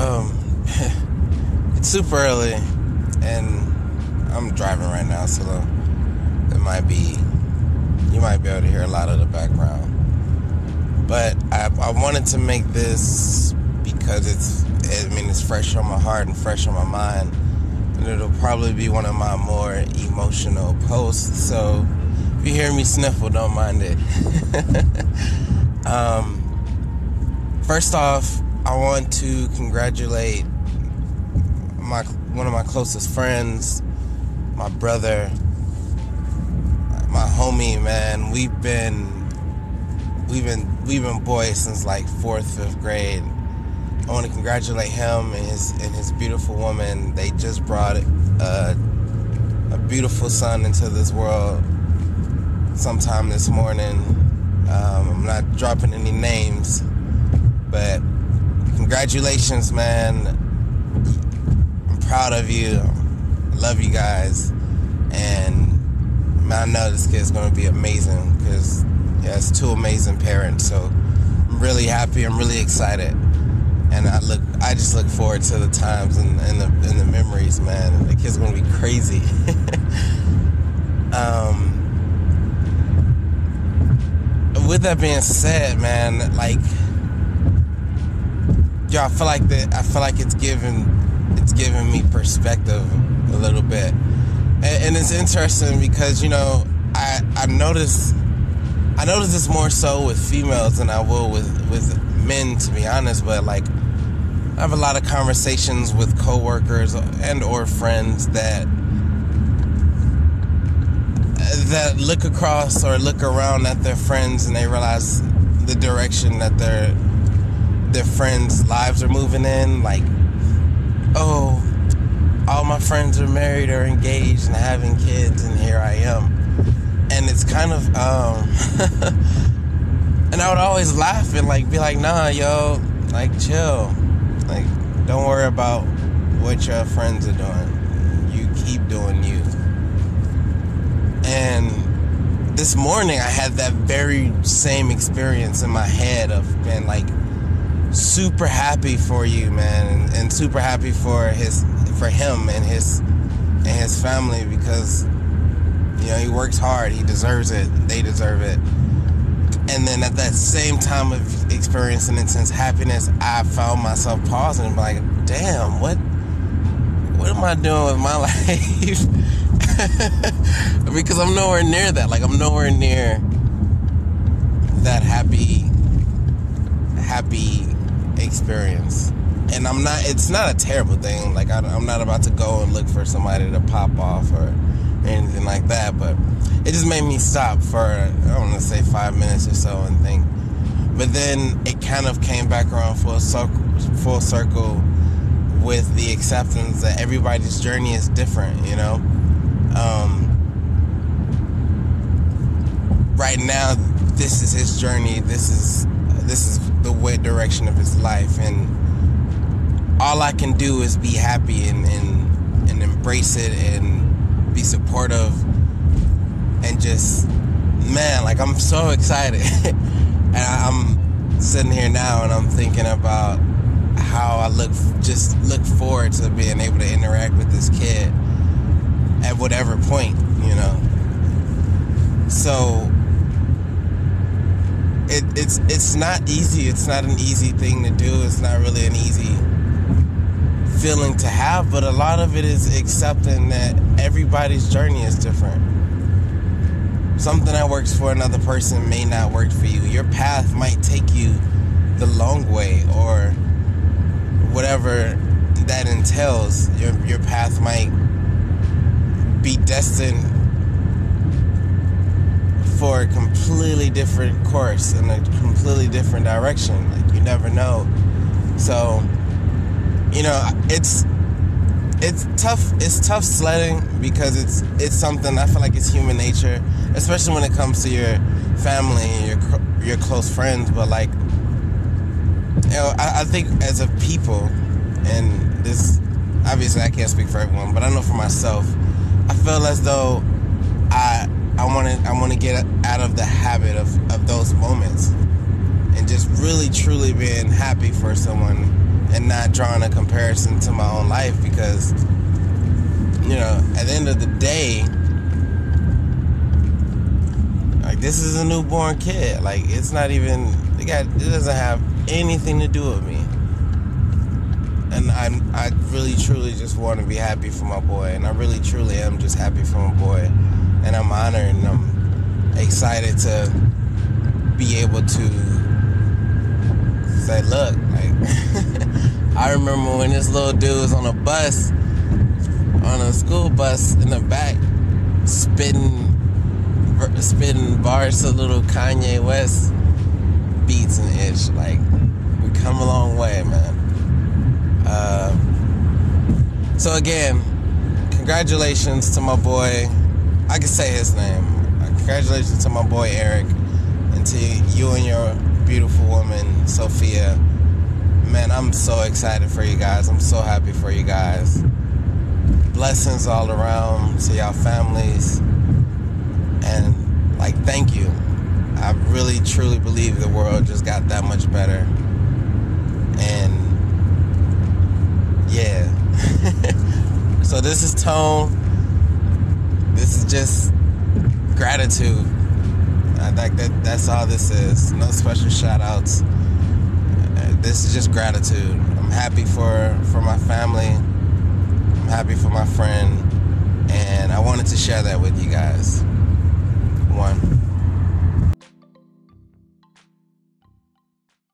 Um, it's super early, and I'm driving right now, so it might be you might be able to hear a lot of the background. But I, I wanted to make this because it's I mean it's fresh on my heart and fresh on my mind, and it'll probably be one of my more emotional posts. So if you hear me sniffle, don't mind it. um, first off, I want to congratulate my one of my closest friends, my brother, my homie, man. We've been we've been we've been boys since like fourth, fifth grade. I want to congratulate him and his and his beautiful woman. They just brought a, a beautiful son into this world sometime this morning. Um, I'm not dropping any names, but congratulations, man. I'm proud of you. I love you guys, and man, I know this kid's gonna be amazing because he has two amazing parents. So I'm really happy. I'm really excited, and I look. I just look forward to the times and, and the and the memories, man. The kid's gonna be crazy. um, with that being said, man, like, yo, I feel like that. I feel like it's giving it's giving me perspective a little bit and, and it's interesting because you know I I notice I notice this more so with females than I will with with men to be honest. But like I have a lot of conversations with coworkers and or friends that that look across or look around at their friends and they realize the direction that their their friends' lives are moving in. Like, oh, all my friends are married or engaged and having kids, and here I am. And it's kind of, um, and I would always laugh and like be like, nah, yo, like chill, like don't worry about what your friends are doing. You keep doing you. And this morning I had that very same experience in my head of being like super happy for you, man, and, and super happy for his for him and his and his family because you know he works hard. He deserves it. They deserve it. And then at that same time of experiencing intense happiness i found myself pausing and like damn what what am i doing with my life? Because i'm nowhere near that. Like i'm nowhere near that happy happy experience and I'm not. It's not a terrible thing. Like I, am not about to go and look for somebody to pop off or anything like that. But it just made me stop for I don't want to say five minutes or so and think. But then it kind of came back around full circle, full circle with the acceptance that everybody's journey is different. You know. Um, right now, this is his journey. This is this is the way direction of his life and all I can do is be happy and, and, and embrace it and be supportive and just man, like I'm so excited. and I'm sitting here now and I'm thinking about how I look just look forward to being able to interact with this kid at whatever point, you know. So it, it's it's not easy. It's not an easy thing to do. It's not really an easy feeling to have, but a lot of it is accepting that everybody's journey is different. Something that works for another person may not work for you. Your path might take you the long way or whatever that entails. Your your path might be destined for a completely different course in a completely different direction. Like you never know. So you know, it's it's tough. It's tough sledding because it's it's something I feel like it's human nature, especially when it comes to your family and your your close friends. But like, you know, I, I think as a people, and this obviously I can't speak for everyone, but I know for myself, I feel as though I I want to I want to get out of the habit of of those moments and just really truly being happy for someone and not drawing a comparison to my own life because you know at the end of the day like this is a newborn kid. Like it's not even it got it doesn't have anything to do with me. And I'm I really truly just want to be happy for my boy. And I really truly am just happy for my boy and I'm honored and I'm excited to be able to say, look, like I remember when this little dude was on a bus, on a school bus in the back, spitting, spitting bars to little Kanye West beats and itch. Like we come a long way, man. Uh, so again, congratulations to my boy. I can say his name. Congratulations to my boy Eric, and to you and your beautiful woman, Sophia. Man, I'm so excited for you guys. I'm so happy for you guys. Blessings all around to y'all families. And, like, thank you. I really, truly believe the world just got that much better. And, yeah. so, this is Tone. This is just gratitude think that that's all this is. No special shout outs. Uh, this is just gratitude. I'm happy for for my family. I'm happy for my friend, and I wanted to share that with you guys. One.